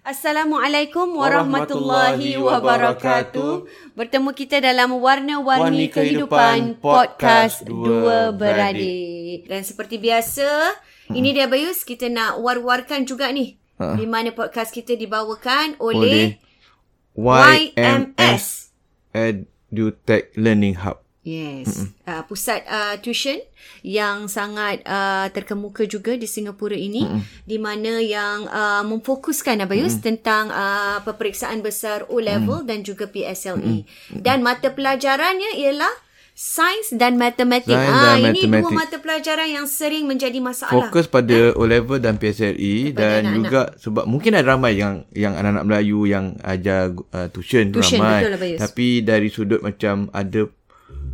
Assalamualaikum warahmatullahi wabarakatuh. Bertemu kita dalam Warna-Warni Kehidupan Podcast Dua Beradik. Dan seperti biasa, ini dia Bayus, kita nak war-warkan juga ni. Ha. Di mana podcast kita dibawakan Oleh oleh YMS. EduTech Learning Hub. Yes, uh, pusat uh, tuition yang sangat uh, terkemuka juga di Singapura ini Mm-mm. di mana yang uh, memfokuskan Abayus Mm-mm. tentang uh, peperiksaan besar O-level Mm-mm. dan juga PSLE. Mm-mm. Dan mata pelajarannya ialah sains dan matematik. Sains Ah dan ini matematik. dua mata pelajaran yang sering menjadi masalah. Fokus pada O-level dan PSLE Kepada dan anak-anak. juga sebab mungkin ada ramai yang yang anak-anak Melayu yang ajar uh, tuition, Tuition, ramai. betul lah. Tapi dari sudut macam ada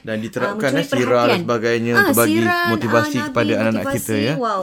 Dan ah, diterapkan, mencuri eh, sirah dan sebagainya untuk bagi motivasi Nabi, kepada anak-anak kita, ya. Wow.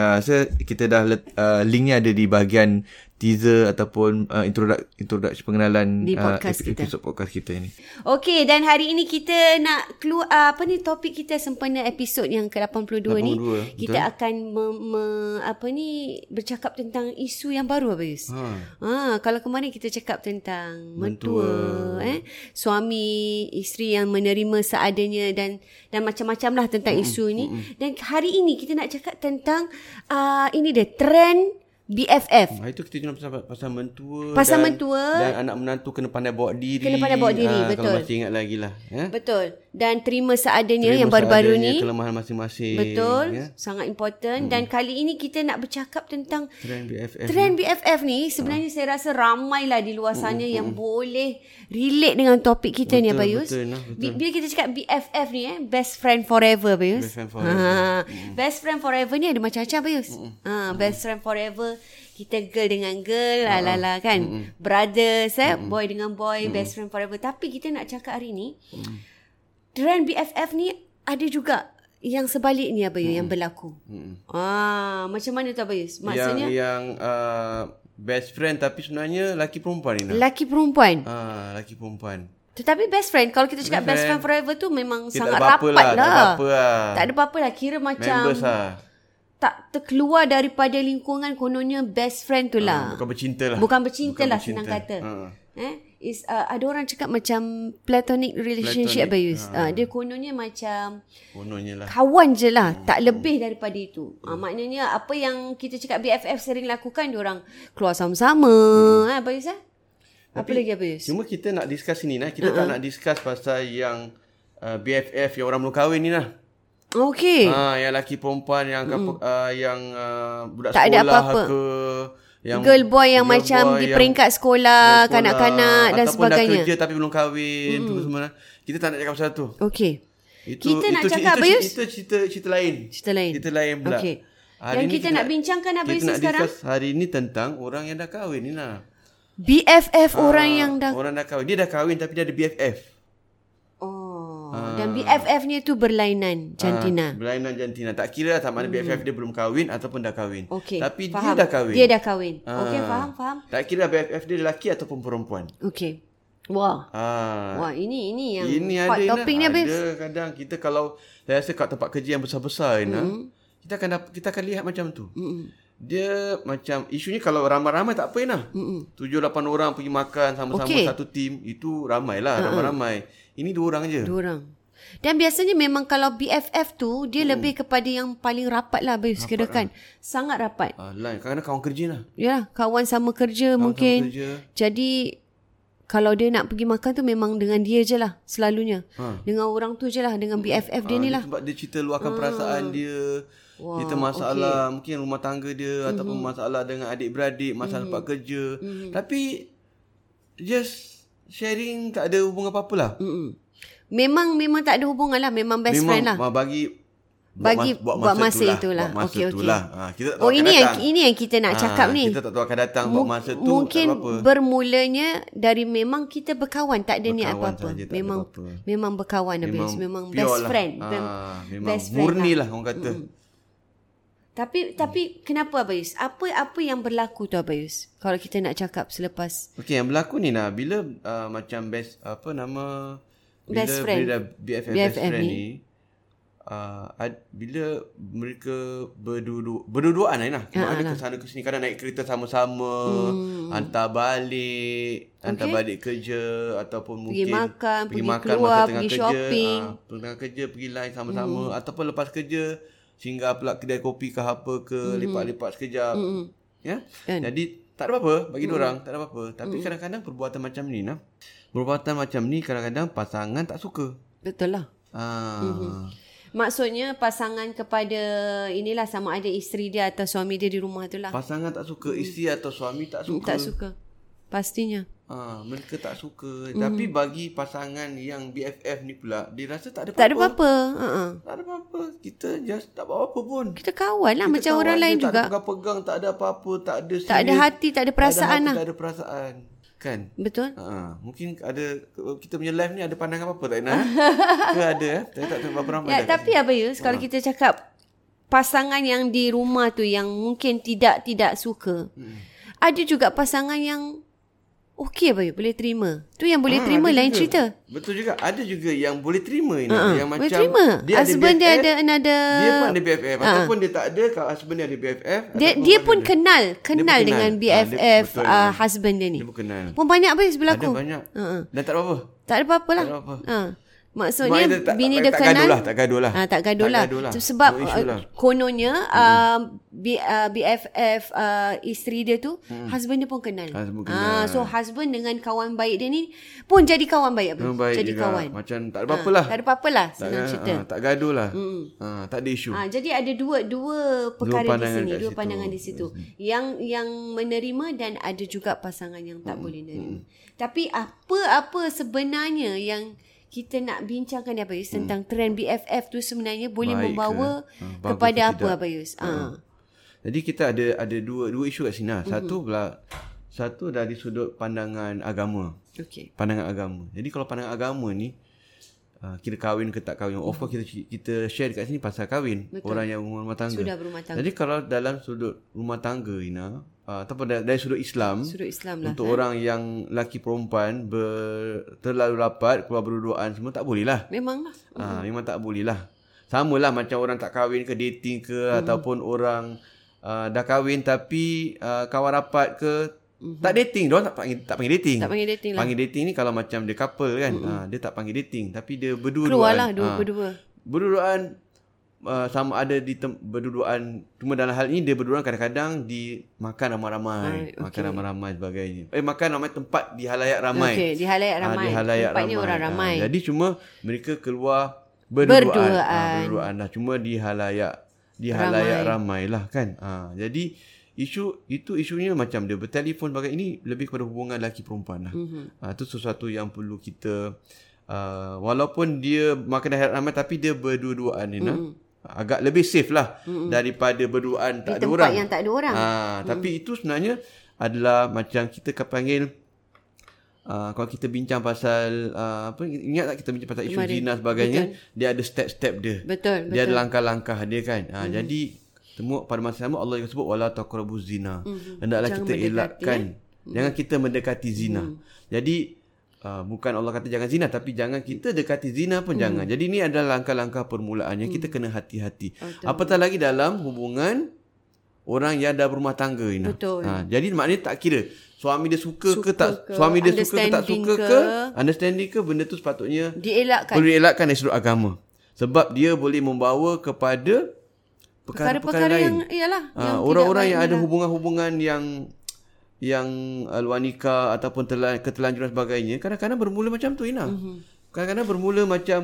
Uh, saya kita dah let, uh, linknya ada di bahagian teaser ataupun uh, introduk introduksi pengenalan Di podcast uh, kita. episod podcast kita ini. Okey dan hari ini kita nak keluar uh, apa ni topik kita sempena episod yang ke-82 ni 82, kita betul. akan me, me, apa ni bercakap tentang isu yang baru Abayus. Ha. Ha kalau kemarin kita cakap tentang Mentua. mentua eh suami isteri yang menerima seadanya dan dan macam-macam lah tentang isu ini dan hari ini kita nak cakap tentang uh, ini dia trend BFF. Ha, itu kita cakap pasal, pasal mentua Pasal dan, mentua. dan anak menantu kena pandai bawa diri. Kena pandai bawa diri, Ah, betul. Kalau masih ingat lagi lah. Ya? Betul. Dan terima seadanya Terima yang baru-baru ni. Kelemahan masing-masing. Betul, Ya? sangat important hmm. dan kali ini kita nak bercakap tentang Trend BFF. trend BFF ni sebenarnya saya rasa ramailah di luar sana yang boleh relate dengan topik kita ni Betul, Abayus. betul, nah, betul. Bi- Bila kita cakap BFF ni eh best friend forever Abayus. Best friend forever. Ha, best friend forever ni ada macam-macam Abayus. Ha, best friend forever kita girl dengan girl Ha, lah lah kan. Brothers eh boy dengan boy best friend forever tapi kita nak cakap hari ni trend BFF ni ada juga yang sebaliknya Abayus yang berlaku. Ah, macam mana tu Abayus? Maksudnya yang yang uh, best friend tapi sebenarnya laki perempuan ni. Lelaki perempuan. Ah, laki perempuan. Tetapi best friend kalau kita cakap best Best friend forever tu memang Kita sangat rapat lah, lah. tak ada lah. Tak ada apa-apa lah. Kira macam Members lah. Tak terkeluar daripada lingkungan kononnya best friend tu lah. Bukan bercinta lah. Bukan bercinta Bukan lah bercinta. senang kata. Ha. Eh? is uh, ada orang cakap macam platonic relationship Platonic, Bayus. Uh, dia kononnya macam Kononnya lah. kawan je lah, tak lebih daripada itu. Uh, maknanya apa yang kita cakap BFF sering lakukan dia orang keluar sama-sama, hmm. ha Bayus eh? Apa lagi Bayus? Cuma kita nak discuss ni nah. Kita uh-huh. tak nak discuss pasal yang uh, BFF yang orang belum kahwin ni lah. Okey. Ah, yang lelaki perempuan yang mm. uh, yang uh, budak Tak ada sekolah apa-apa. ke yang Girl boy yang girl macam boy di yang peringkat sekolah, sekolah, kanak-kanak dan ataupun sebagainya. dah kerja tapi belum kahwin mm. tu semua. Kita tak nak cakap pasal tu. Okey. Itu Kita nak itu, cakap, itu, Bayus? Itu, itu cerita cerita lain. Cerita lain. Cerita lain pula. Okey. Hari Yang ni kita nak bincangkan apa kita Bayus nak sekarang? discuss hari ni tentang orang yang dah kahwin ni lah. BFF orang yang dah Orang dah kahwin. Dia dah kahwin tapi dia ada BFF. Oh. Dan BFF-nya tu berlainan jantina. Ah, berlainan jantina. Tak kira lah sama ada BFF dia belum kahwin ataupun dah kahwin. Okey. Tapi faham. dia dah kahwin. Dia dah kahwin. Ah. Okey, faham, faham. Tak kira BFF dia lelaki ataupun perempuan. Okey. Wah. Ah. Wah, ini ini yang Ini hot ada topic ni habis. Ada kadang kita kalau saya rasa kat tempat kerja yang besar-besar Ina, Hmm. kita akan dapat, kita akan lihat macam tu. Dia macam isunya kalau ramai-ramai tak apa Ina. Tujuh lapan orang pergi makan sama-sama Okey. satu tim itu ramai lah ramai-ramai. Ini dua orang je. Dua orang. Dan biasanya memang kalau BFF tu dia Hmm. lebih kepada yang paling rapat lah Bayus kirakan. Sangat rapat. Ah, lain. Kadang-kadang kawan kerja lah. Ya, kawan sama kerja Kawan mungkin. sama kerja. Jadi kalau dia nak pergi makan tu memang dengan dia je lah selalunya. Ha. Dengan orang tu je lah dengan BFF dia Ah, ni dia lah. Sebab dia cerita luahkan perasaan dia. Wah, Cerita masalah mungkin rumah tangga dia Mhm. ataupun masalah dengan adik-beradik, masalah tempat kerja. Mhm. Tapi just sharing tak ada hubungan apa-apa lah. Mm-mm. Memang memang tak ada hubungan lah, memang best Memang friend lah. ah, bagi Bagi buat, buat masa itulah. itulah. Buat masa Okey, okey. itulah. Ha, kita tak tahu Oh ini yang ini yang kita nak Ah, cakap ni. Kita tak tahu akan datang buat masa tu. Mungkin tak apa-apa. bermulanya dari memang kita berkawan tak ada niat apa-apa. Memang apa-apa. memang berkawan habis. Memang best lah. friend. Mem- memang best friend murni lah. lah orang kata. Tapi tapi kenapa Abayus? Apa apa yang berlaku tu Abayus? Kalau kita nak cakap selepas Okey, yang berlaku ni nah bila uh, macam best apa nama bila Best friend. bila dah BFF, best BFF friend ni. ni, uh, ad, bila mereka berdudu berduduan lah nah. Ah, ada ke sana ke sini kadang naik kereta sama-sama, hmm. hantar balik, hantar balik kerja ataupun Pergi mungkin makan, pergi pergi makan keluar, masa tengah pergi kerja, shopping. ah, tengah kerja pergi lain sama-sama hmm. ataupun lepas kerja singgah pula kedai kopi ke apa ke hmm. lepak-lepak sekejap. Hmm. Ya. Kan? Jadi tak ada apa-apa bagi mm. orang, tak ada apa-apa. Tapi mm. kadang-kadang perbuatan macam ni nah. Perbuatan macam ni kadang-kadang pasangan tak suka. betul lah. Ah. Mhm. Maksudnya pasangan kepada inilah sama ada isteri dia atau suami dia di rumah tu lah. Pasangan tak suka, isteri atau suami tak suka. Tak suka. Pastinya. Ah, mereka tak suka. Mm. Tapi bagi pasangan yang BFF ni pula, dia rasa tak ada Tak ada apa-apa. apa-apa. Uh-uh. Tak ada apa-apa. Kita just tak buat apa pun. Kita kawan lah Kita macam kawan orang lain tak juga. ada pegang-pegang, tak ada apa-apa, tak ada Tak ada serius, hati, tak ada perasaan tak ada lah. hati, Tak ada perasaan. Kan? Betul? Ha, mungkin ada kita punya live ni ada pandangan apa-apa tak Ina? Ke ada eh? Tak tak tak berapa ramai Ya, tapi apa Yus, kalau kita cakap pasangan yang di rumah tu yang mungkin tidak tidak suka. Hmm. Ada juga pasangan yang okey Yus, boleh terima. Tu yang boleh Ah, terima ada lain juga. cerita. Betul juga. Ada juga yang boleh terima ini. Ha, Yang macam boleh terima. Husband dia ada another Dia pun ada BFF ataupun dia tak ada kalau husband dia ada BFF dia dia ada- pun kenal, kenal kenal. dengan Ah, dia- BFF betul. uh, husband dia ni. Dia pun kenal. Pun banyak apa Yus Ada berlaku. banyak. Ha. Dan tak ada apa. Tak ada apa-apa lah. Tak ada apa. Ha. Maksudnya tak- bini tak- dia tak kenal. gaduh lah, tak gaduh lah. Ha, tak gaduh Tak lah. gaduh lah. Sebab No uh, lah. kononnya uh, B, uh, BFF uh, isteri dia tu husband dia pun kenal. Husband Ah, so husband dengan kawan baik dia ni pun jadi kawan baik apa? Baik jadi juga. kawan. Macam tak ada apa-apa lah. Tak ada apa-apa lah Tak, senang cerita. ha, tak gaduh lah. Ha, tak ada isu. Ah, jadi ada dua dua perkara di pandangan sini, dua situ. pandangan di situ. Yang yang menerima dan ada juga pasangan yang Hmm. tak boleh nerima. Tapi apa-apa sebenarnya yang kita nak bincangkan ni Abayus tentang trend BFF tu sebenarnya boleh Hmm. Baik ke? membawa Ah, bagus kepada ke apa tidak? Abayus? Ah. Jadi kita ada ada dua dua isu kat sini. lah. Mhm. Satu pula satu dari sudut pandangan agama. Okey. Pandangan agama. Jadi kalau pandangan agama ni uh, kira kahwin ke tak kahwin. Of course kita kita share kat sini pasal kahwin. Betul. Orang yang rumah tangga. Sudah berumah tangga. Jadi kalau dalam sudut rumah tangga Ina uh, ataupun dari, dari sudut Islam Sudut Islam lah. untuk orang yang laki perempuan ber, terlalu rapat keluar berduaan semua tak boleh lah. Memanglah. Ah, memang tak boleh lah. Sama lah macam orang tak kahwin ke dating ke Hmm. ataupun orang uh, dah kahwin tapi uh, kawan rapat ke Mm-hmm. Tak dating, dia tak panggil tak panggil dating. Tak panggil dating lah. Panggil dating ni kalau macam dia couple kan. Mm-hmm. Ha, dia tak panggil dating tapi dia berdua-duaan. Keluarlah dua Ha, berdua. Berdua-duaan uh, sama ada di tem- berduaan cuma dalam hal ini dia berduaan kadang-kadang di makan ramai-ramai, Ah, okey. makan ramai-ramai sebagainya. Eh makan ramai tempat di halayak ramai. Okey, di halayak Ah, ramai. di halayak Tempatnya ramai. orang ramai. Ah, jadi cuma mereka keluar berduaan. Berduaan. Ah, berduaan lah. Cuma di halayak di halayak ramai lah kan. Ah, jadi isu itu isunya macam dia bertelefon bagai ini lebih kepada hubungan lelaki perempuan lah. Mm-hmm. Ah, itu sesuatu yang perlu kita uh, walaupun dia makan halayak ramai tapi dia berdua-duaan ni mm-hmm. Agak lebih safe lah mm-hmm. daripada berduaan tak Di ada tempat orang. yang tak ada orang. Ah, tapi itu sebenarnya adalah macam kita akan panggil Uh, kalau kita bincang pasal uh, apa ingat tak kita bincang pasal isu Kemarin. zina sebagainya dia ada step-step dia Betul, dia ada langkah-langkah dia kan uh, mm-hmm. jadi semua pada masa sama Allah juga sebut wala taqrabuz zina hendaklah Jangan kita elakkan jangan kita mendekati zina mm. jadi uh, bukan Allah kata jangan zina tapi jangan kita dekati zina pun mm. jangan jadi ini adalah langkah-langkah permulaannya mm. kita kena hati-hati apatah lagi dalam hubungan orang yang dah berumah tangga ini Betul. Ha, jadi maknanya tak kira suami dia suka, Suka ke tak ke, suami dia suka ke tak suka ke, ke, understanding ke benda tu sepatutnya Dielakkan. perlu dielakkan dari sudut agama sebab dia boleh membawa kepada perkara-perkara Perkara-perkara lain yang iyalah Ha, yang orang-orang yang ada lah. hubungan-hubungan yang yang luar nikah ataupun telan, ketelanjuran sebagainya kadang-kadang bermula macam tu Ina. Mhm. Mm-hmm. Kadang-kadang bermula macam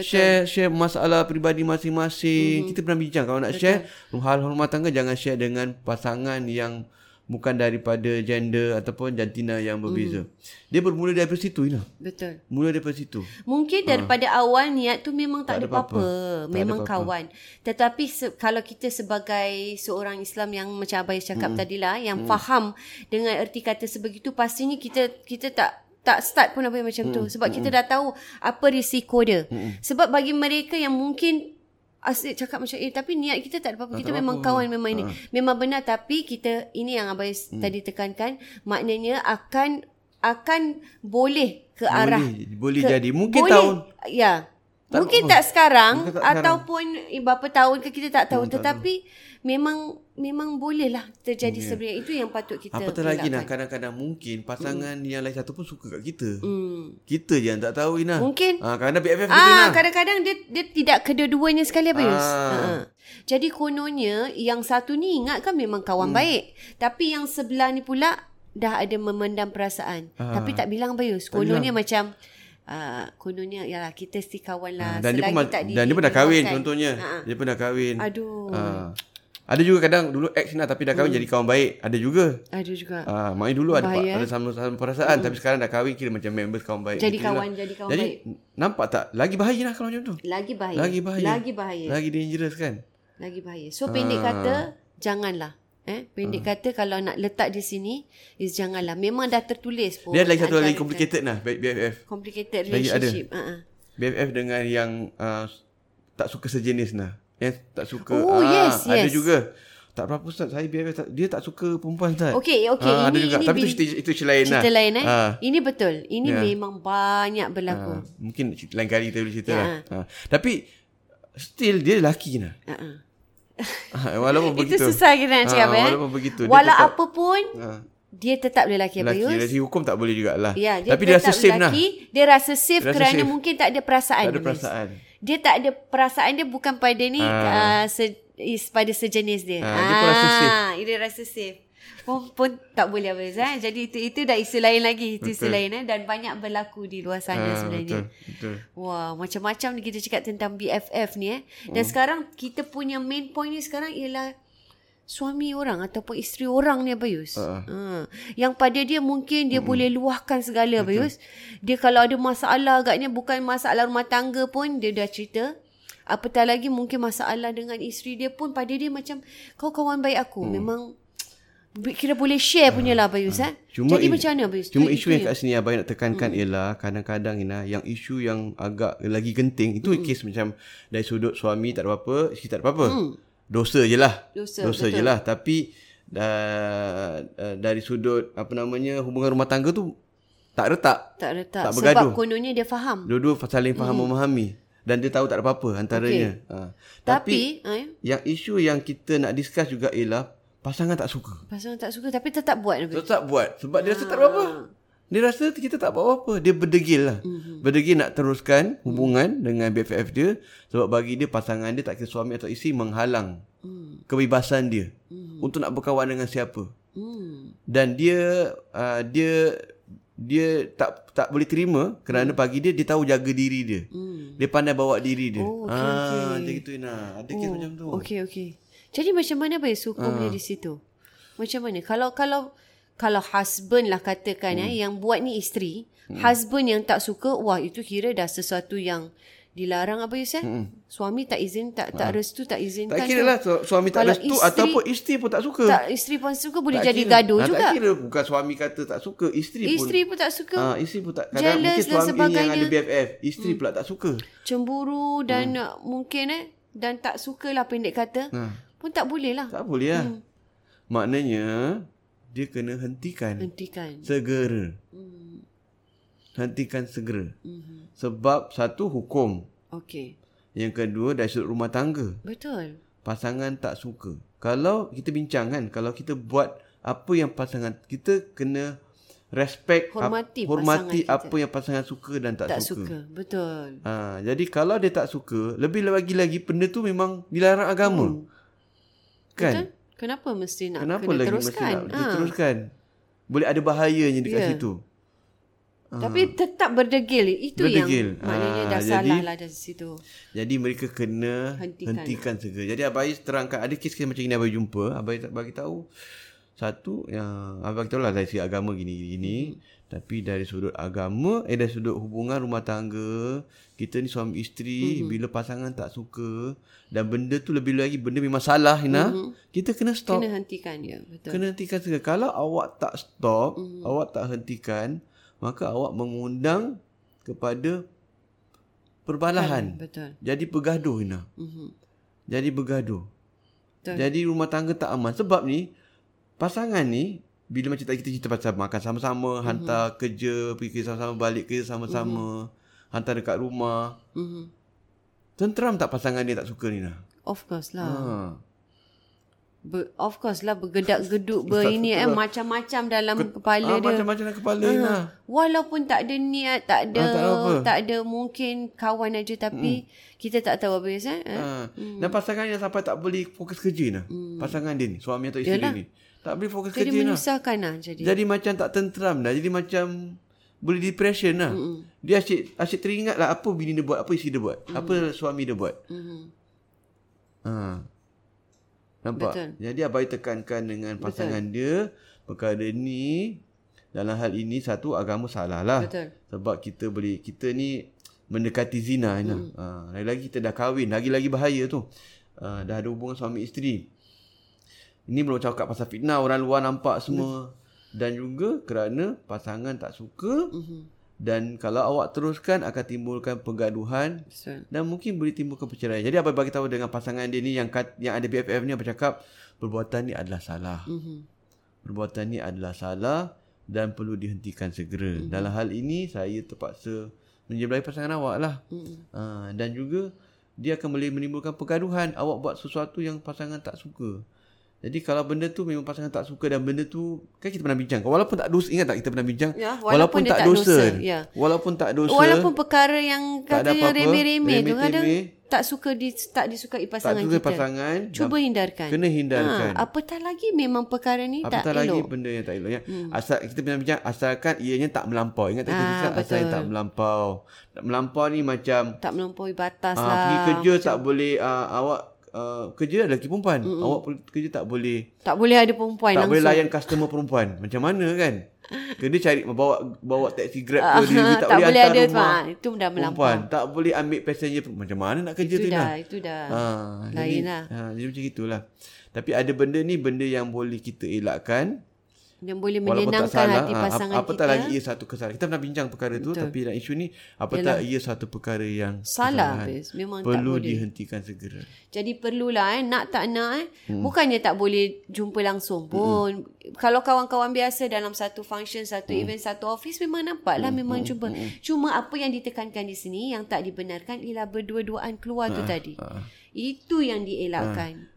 share share masalah peribadi masing-masing. Mm-hmm. Kita pernah bincang kalau nak Betul. share hal rumah tangga jangan share dengan pasangan yang bukan daripada gender ataupun jantina yang berbeza. Mm-hmm. Dia bermula daripada situ Ina. Betul. Mula daripada situ. Mungkin daripada awal niat tu memang tak, Tak ada apa-apa. Tak Memang ada apa-apa. kawan. Tetapi se- kalau kita sebagai seorang Islam yang macam Abai cakap Hmm. tadi lah, yang faham dengan erti kata sebegitu, pastinya kita kita tak tak start pun apa yang macam Hmm. tu. Sebab kita dah tahu apa risiko dia. Sebab bagi mereka yang mungkin asyik cakap macam eh tapi niat kita tak ada apa-apa. Kita memang kawan memang ini. Ha. Memang benar tapi kita ini yang Abai Hmm. tadi tekankan, maknanya akan akan boleh ke arah Boleh, boleh ke- jadi. Mungkin boleh, tahun ya Tak mungkin apa. tak sekarang Mungkin tak sekarang. ataupun eh, berapa tahun ke kita tak tahu Hmm, tak tetapi memang memang bolehlah terjadi sebenarnya itu yang patut kita Apatah lagi nak kadang-kadang mungkin pasangan yang lain satu pun suka kat kita. hmm. Kita je yang tak tahu Ina. Mungkin. Ah, kadang-kadang BFF kita Ah, Ina. kadang-kadang dia dia tidak kedua-duanya sekali apa Yus? Ah. Ha. Jadi kononnya yang satu ni ingat kan memang kawan hmm. baik. Tapi yang sebelah ni pula dah ada memendam perasaan. Ah. Tapi tak bilang Bayus. Kononnya macam uh, kononnya yalah kita still kawan lah. Ah, dan dia pun tak dan dia pun dah kahwin didivorcekan. contohnya. Ha. Dia pun dah kahwin. Aduh. Ah. Ada juga kadang dulu ex Ina tapi dah kahwin jadi kawan baik. Ada juga. Ada juga. Ah, maknanya dulu ada Bahaya, ada sama-sama perasaan tapi sekarang dah kahwin kira macam members kawan baik. Jadi je lah. kawan, jadi kawan jadi, baik. nampak tak? Lagi bahaya lah kalau macam tu. Lagi bahaya. Lagi bahaya. Lagi bahaya. Lagi dangerous kan? Lagi bahaya. So pendek kata janganlah. Eh, pendek kata kalau nak letak di sini is janganlah. Memang dah tertulis pun. Dia lagi satu lagi complicated lah BFF. complicated Lagi ada. relationship. Uh-uh. BFF dengan yang uh, tak suka sejenis nah. Yang tak suka Oh, yes, ada yes. juga. Tak berapa Ustaz Saya BFF tak, Dia tak suka perempuan Ustaz Okey, okey. Ah, Ada Ini- juga ini Tapi itu bil- cerita, itu cerita lain lah Cerita lain eh. Ah. Ini betul. Ini Ya. memang banyak berlaku. Ah, Mungkin lain kali kita boleh cerita Ya. lah Ah. Tapi Still dia lelaki nah. Uh-uh. Ah, Walaupun Itu begitu susah kita nak cakap Ah, eh. Walaupun begitu dia Walau tetap- apa pun Ah. dia tetap lelaki Lelaki hukum tak boleh jugalah Ya, dia Tapi dia rasa safe lelaki, Dia rasa safe rasa kerana safe. mungkin tak ada perasaan. Tak ada Yus. perasaan Dia tak ada perasaan dia bukan pada ni Ah. uh, se, is pada sejenis dia. Ah, dia pun rasa safe. Dia rasa safe. Pun, pun tak boleh apa eh? Jadi itu itu dah isu lain lagi, itu isu Betul. lain eh dan banyak berlaku di luar sana Ah, sebenarnya. Betul Betul Wah, macam-macam ni kita cakap tentang BFF ni eh. Dan Hmm. sekarang kita punya main point ni sekarang ialah suami orang ataupun isteri orang ni Abayus. Ah. Uh. Yang pada dia mungkin dia boleh luahkan segala Abayus. Dia kalau ada masalah agaknya bukan masalah rumah tangga pun dia dah cerita. Apatah lagi mungkin masalah dengan isteri dia pun pada dia macam kau kawan baik aku. Memang kira boleh share punya lah Abayus eh. Jadi i- macam mana Abayus? Cuma isu yang kat sini Abang nak tekankan hmm. ialah kadang-kadang Ina yang isu yang agak lagi genting itu hmm. kes macam dari sudut suami tak ada apa-apa, isteri tak ada apa-apa. Hmm. Dosa je lah. Dosa, Dosa betul. je lah. Tapi uh, uh, dari sudut apa namanya hubungan rumah tangga tu tak retak. tak retak tak sebab bergaduh. kononnya dia faham. Dua-dua saling faham hmm. memahami dan dia tahu tak ada apa-apa antaranya. Okay. Ha. Tapi, eh, yang isu yang kita nak discuss juga ialah pasangan tak suka. Pasangan tak suka tapi tetap buat. Tetap buat sebab dia rasa tak ada apa. Dia rasa kita tak buat apa-apa. Dia berdegil lah. Mm-hmm. Berdegil nak teruskan hubungan mm-hmm. dengan BFF dia sebab bagi dia pasangan dia tak kira suami atau isteri menghalang mm. kebebasan dia mm. untuk nak berkawan dengan siapa. Mm. Dan dia uh, dia dia tak tak boleh terima kerana pagi dia dia tahu jaga diri dia. Mm. Dia pandai bawa diri dia. Oh, okay, ah, okay. macam gitu nah. Ada kes oh, macam tu. Okey okey. Jadi macam mana baik hukumnya ah. di situ? Macam mana? Kalau kalau kalau husband lah katakan hmm. eh yang buat ni isteri, hmm. husband yang tak suka, wah itu kira dah sesuatu yang dilarang apa Yus eh? Hmm. Suami tak izin tak tak ha. restu tak izinkan. Tak kira lah su- suami tak kalau restu isteri, ataupun isteri pun tak suka. Tak isteri pun suka boleh tak jadi kira. gaduh ha, juga. Tak kira bukan suami kata tak suka, isteri pun. Isteri pun tak suka. Ha, isteri pun tak kadang mungkin suami sebagainya. yang ada BFF, isteri hmm. pula tak suka. Cemburu dan hmm. mungkin eh dan tak sukalah pendek kata. Ha. Pun tak boleh lah. Tak boleh lah. Hmm. Maknanya dia kena hentikan. Hentikan. Segera. Hmm. Hentikan segera. Hmm. Sebab satu hukum. Okey. Yang kedua dari sudut rumah tangga. Betul. Pasangan tak suka. Kalau kita bincang kan, kalau kita buat apa yang pasangan kita kena respect hormati, ap, hormati apa yang pasangan suka dan tak, tak suka. suka. Betul. Ha, jadi kalau dia tak suka, lebih lagi lagi benda tu memang dilarang agama. Hmm. Kan? Betul? Kenapa mesti nak Kenapa kena lagi teruskan? mesti nak ha. diteruskan? Boleh ada bahayanya dekat yeah. situ. Tapi ha. tetap berdegil. Itu berdegil. yang maknanya dah ha. salah lah dari situ. Jadi mereka kena hentikan, hentikan segera. Jadi Abai terangkan. Ada kes-kes macam ini Abai jumpa. Abai bagi tahu. Satu yang Abai tahu lah dari segi agama gini-gini. Hmm. Tapi dari sudut agama, eh dari sudut hubungan rumah tangga, kita ni suami isteri, mm-hmm. bila pasangan tak suka dan benda tu lebih lagi benda memang salah Ina, mm-hmm. kita kena stop. Kena hentikan dia, betul. Kena hentikan segera. Kalau awak tak stop, mm-hmm. awak tak hentikan, maka awak mengundang kepada perbalahan. Betul. betul. Jadi bergaduh Ina. Mm-hmm. Jadi bergaduh. Betul. Jadi rumah tangga tak aman. Sebab ni, pasangan ni, bila macam tadi kita cerita pasal makan sama-sama, mm-hmm. hantar kerja, pergi kerja sama-sama, balik kerja sama-sama, mm-hmm. hantar dekat rumah. Mm-hmm. Tenteram tak pasangan dia tak suka ni lah? Of course lah. Ha. Ber, of course lah bergedak-geduk ber ini eh macam-macam dalam Ke, kepala ah, dia. Macam-macam dalam kepala ha. Lah. Walaupun tak ada niat, tak ada ha, tak, tak ada mungkin kawan aja tapi hmm. kita tak tahu apa eh. Ha. Hmm. Dan pasangan yang sampai tak boleh fokus kerja nah. Hmm. Pasangan dia ni, suami atau isteri Yalah. ni. Tak boleh fokus jadi kerja lah. menyusahkan lah. Jadi. jadi macam tak tenteram dah. Jadi macam boleh depression lah. Mm-hmm. Dia asyik, asyik teringat lah apa bini dia buat. Apa isteri dia buat. Mm-hmm. Apa suami dia buat. Mm-hmm. Ha. Nampak? Betul. Jadi abai tekankan dengan pasangan Betul. dia. Perkara ni. Dalam hal ini satu agama salah lah. Betul. Sebab kita boleh. Kita ni mendekati zina. Mm-hmm. Ha. Lagi-lagi kita dah kahwin. Lagi-lagi bahaya tu. Ha. Dah ada hubungan suami isteri. Ini belum cakap pasal fitnah orang luar nampak semua. Dan juga kerana pasangan tak suka. Mm-hmm. Dan kalau awak teruskan akan timbulkan pergaduhan. Betul. Dan mungkin boleh timbulkan perceraian. Jadi apa bagi tahu dengan pasangan dia ni yang kat, yang ada BFF ni apa cakap. Perbuatan ni adalah salah. Mm-hmm. Perbuatan ni adalah salah. Dan perlu dihentikan segera. Mm-hmm. Dalam hal ini saya terpaksa menjebelai pasangan awak lah. Mm-hmm. Ha, dan juga dia akan boleh menimbulkan pergaduhan. Awak buat sesuatu yang pasangan tak suka. Jadi kalau benda tu memang pasangan tak suka dan benda tu kan kita pernah bincang. Walaupun tak dosa, ingat tak kita pernah bincang? Ya, walaupun, walaupun tak, tak dosa. dosa ya. Walaupun tak dosa. Walaupun perkara yang katanya remeh-remeh tu kadang tak suka di tak disukai pasangan tak suka kita. pasangan. Cuba hindarkan. Kena hindarkan. Ha, apatah lagi memang perkara ni apatah tak elok. Apatah lagi benda yang tak elok ya. Hmm. Asal kita pernah bincang asalkan ianya tak melampau. Ingat tak ha, kita cakap asal tak melampau. Tak melampau ni macam tak melampaui batas uh, lah. Pergi kerja macam, tak boleh uh, awak Uh, kerja ada lelaki perempuan. Mm-mm. Awak kerja tak boleh. Tak boleh ada perempuan tak langsung. Tak boleh layan customer perempuan. Macam mana kan? Kena cari bawa bawa taxi grab ke dia tak, tak boleh, boleh ada rumah. Itu dah melampau. Tak boleh ambil passenger macam mana nak kerja itu tu dah, lah. Itu dah. Ha, lain lah. Ha, jadi macam itulah. Tapi ada benda ni benda yang boleh kita elakkan yang boleh menyenangkan salah, hati ha, pasangan ha, apatah kita. lagi ia satu kesalahan. Kita pernah bincang perkara Betul. tu tapi dalam isu ni apatah Yalah. ia satu perkara yang salah habis. Memang perlu tak boleh. dihentikan segera. Jadi perlulah eh nak tak nak eh hmm. bukannya tak boleh jumpa langsung pun. Hmm. Kalau kawan-kawan biasa dalam satu function, satu hmm. event, satu office memang nampaklah hmm. memang hmm. jumpa. Hmm. Cuma apa yang ditekankan di sini yang tak dibenarkan ialah berdua-duaan keluar ha. tu tadi. Ha. Itu yang dielakkan. Ha.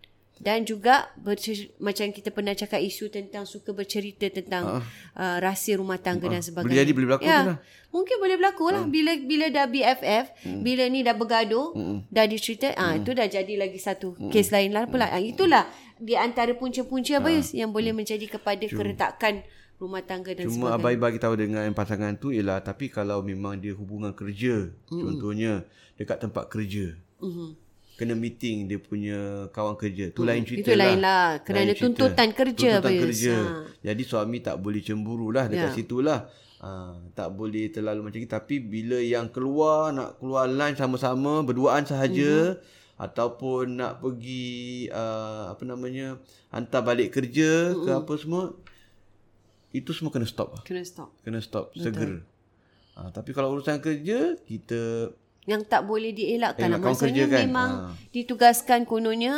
Dan juga bercer- macam kita pernah cakap isu tentang suka bercerita tentang uh, rahsia rumah tangga dan sebagainya. Boleh jadi boleh berlaku ya. lah. Mungkin boleh berlaku lah bila bila dah BFF, bila ni dah bergaduh, dah dicerita, ah itu dah jadi lagi satu kes lain lah pula. Ah, itulah di antara punca-punca apa Yus, yang boleh menjadi kepada keretakan rumah tangga dan Cuma sebagainya. abai bagi tahu dengan pasangan tu ialah tapi kalau memang dia hubungan kerja, mm. contohnya dekat tempat kerja. Mhm. Kena meeting dia punya kawan kerja. Tu lain cerita Itu lain lah. Kerana Lain cerita. tuntutan kerja, Tuntutan kerja. Ha. Jadi suami tak boleh cemburu lah dekat Ya. situ lah. Ha, tak boleh terlalu macam ni. Tapi bila yang keluar, nak keluar lunch sama-sama, berduaan sahaja. Mhm. Ataupun nak pergi, uh, apa namanya, hantar balik kerja ke Mhm. apa semua. Itu semua kena stop lah. Kena stop. Kena stop segera. Ha, tapi kalau urusan kerja, kita Yang tak boleh dielakkan lah. Elakkan Maksudnya kerja kan? memang Ha. ditugaskan kononnya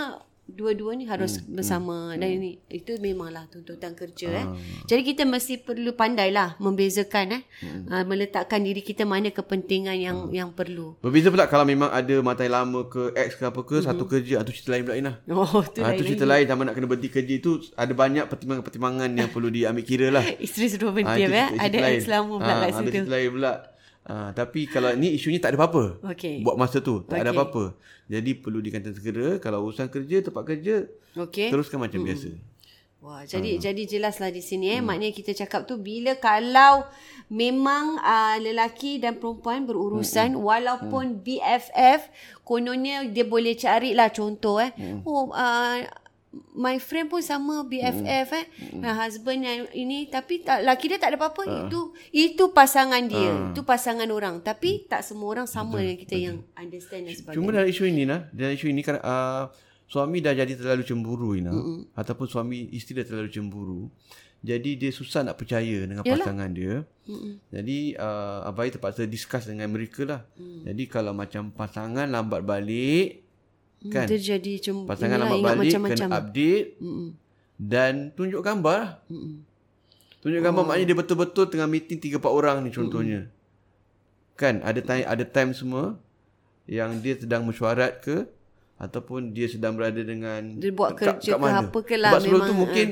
dua-dua ni harus Hmm, bersama dan ini itu memanglah tuntutan kerja Ah. eh. Jadi kita mesti perlu pandailah membezakan eh. Hmm. Uh, meletakkan diri kita mana kepentingan yang yang perlu. Berbeza pula kalau memang ada matai lama ke ex ke apa ke, Mhm. satu kerja, itu cerita lain pula Ina. Oh, tu Ha, lain itu cerita lain sama nak kena berhenti kerja itu ada banyak pertimbangan-pertimbangan yang perlu diambil kira lah. Isteri suruh berhenti itu ya. Ada ex lama pula Ha, kat ada situ. cerita lain pula. Ha, tapi kalau ni isunya tak ada apa-apa. Okey. Buat masa tu tak ada Okey. apa-apa. Jadi perlu dikatakan segera kalau urusan kerja, tempat kerja Okey. teruskan macam biasa. Wah, jadi jadi jelaslah di sini eh. Hmm. Maknanya kita cakap tu bila kalau memang uh, lelaki dan perempuan berurusan hmm. walaupun BFF kononnya dia boleh carilah contoh eh. Hmm. Oh uh, my friend pun sama BFF eh. My husband yang ini tapi tak laki dia tak ada apa-apa. Itu itu pasangan dia. Itu pasangan orang. Tapi tak semua orang sama dengan kita yang understand dan sebagainya. Cuma dalam isu ini nah, dalam isu ini kan uh, suami dah jadi terlalu cemburu Ina mm ataupun suami isteri dah terlalu cemburu. Jadi dia susah nak percaya dengan Yalah. pasangan dia. Mm-mm. Jadi uh, abai terpaksa discuss dengan mereka lah. Mm. Jadi kalau macam pasangan lambat balik kan Dia jadi cem- pasangan inilah, lambat balik macam-macam. kena update Mm-mm. dan tunjuk gambar lah. Mm-mm. Tunjuk gambar oh. maknanya dia betul-betul tengah meeting 3 4 orang ni contohnya. Kan ada time ada time semua yang dia sedang mesyuarat ke ataupun dia sedang berada dengan Dia buat kerja ke apa ke lah, Sebab sebelum tu memang, mungkin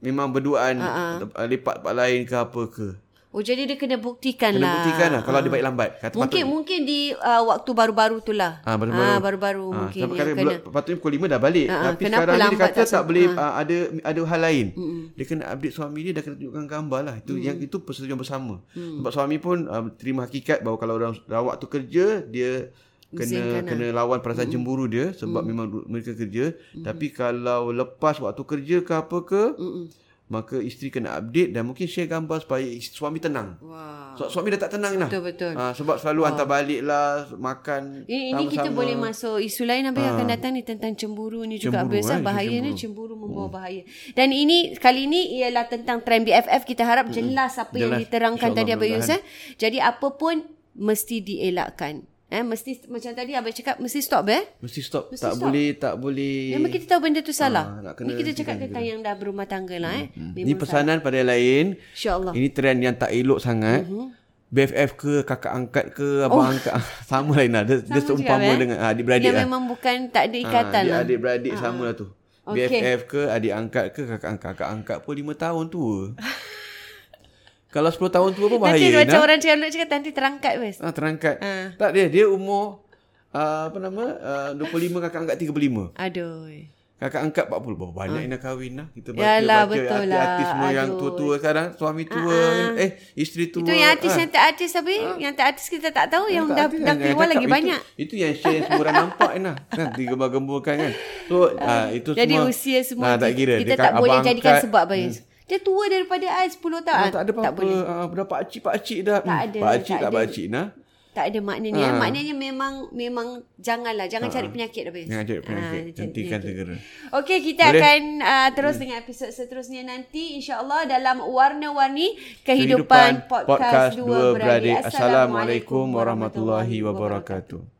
memang berduaan uh-huh. lepak tempat lain ke apa ke. Oh jadi dia kena buktikan Kena lah. buktikan lah kalau dia baik lambat. Kata Mungkin mungkin di uh, waktu baru-baru tu lah. Ah, baru-baru. Ah, baru-baru Ah, mungkin sebab kata kena. kena. patutnya pukul 5 dah balik. Ah, Tapi kenapa sekarang ni dia kata tak tak, boleh ah, ada ada hal lain. Mm-mm. Dia kena update suami dia dah kena tunjukkan gambar lah. Itu yang itu persetujuan bersama. Mm. Sebab suami pun uh, terima hakikat bahawa kalau orang rawat tu kerja dia kena Izinkan kena lawan perasaan mm. cemburu dia sebab mm. memang mereka kerja. Mm. Tapi kalau lepas waktu kerja ke apa ke Mm-mm. Maka isteri kena update dan mungkin share gambar supaya suami tenang. Wah. So, suami dah tak tenang lah. Betul betul. Ha, sebab selalu hantar balik lah, makan Ini, ini kita boleh masuk isu lain apa yang akan datang ni tentang cemburu ni juga Cemburu, biasa eh, bahaya cemburu. ni cemburu membawa bahaya. Dan ini kali ini ialah tentang trend BFF kita harap jelas apa yang Jelas. diterangkan tadi Abang Yus eh. Jadi apa pun mesti dielakkan. Eh mesti macam tadi abang cakap mesti stop eh. Mesti stop. Mesti tak stop. boleh, tak boleh. Memang kita tahu benda tu salah. Ni kena kita cakap tentang yang dah berumah tangga lah eh. Ini pesanan pada yang lain. InsyaAllah. Ini trend yang tak elok sangat. Mhm. BFF ke, kakak angkat ke, abang angkat. sama lain lah. Dia, seumpama juga, eh? dengan ah, adik-beradik Yang lah. memang bukan tak ada Ah, ikatan dia lah. adik-beradik sama lah tu. Okey. BFF ke, adik angkat ke, kakak angkat. Kakak angkat pun 5 tahun tua. Kalau 10 tahun tua pun bahaya. Nanti macam Ina. orang cakap, cakap nanti terangkat wes. Ah, terangkat. Ah. Tak dia, dia umur uh, apa nama? Uh, 25 kakak angkat 35. Aduh. Kakak angkat 40 Berapa banyak yang nak kahwin lah Kita baca, Yalah, baca betul lah. artis semua yang Aduh. tua-tua sekarang Suami tua Eh isteri tua Itu yang artis Ah. yang tak artis tapi yang tak artis kita tak tahu yang Tak dah artis dah yang- yang keluar cakap lagi itu, banyak. Itu yang share yang semua orang nampak kan Kan digembar-gemburkan kan So ah, itu Jadi semua usia semua ah, tak kira. kita Dia tak boleh jadikan sebab bias. Dia tua daripada I 10 tahun. ah, Tak ada apa-apa Tak boleh. ah, Berapa pakcik-pakcik dah Tak ada, Pakcik tak tak pakcik nah Tak ada maknanya. Ah. Maknanya memang memang janganlah jangan cari penyakit dah. Jangan cari penyakit Hentikan segera Okey, kita Boleh? akan uh, terus dengan episod seterusnya nanti insya-Allah dalam warna-warni kehidupan, Kehidupan podcast, podcast dua dua beradik. beradik Assalamualaikum warahmatullahi wabarakatuh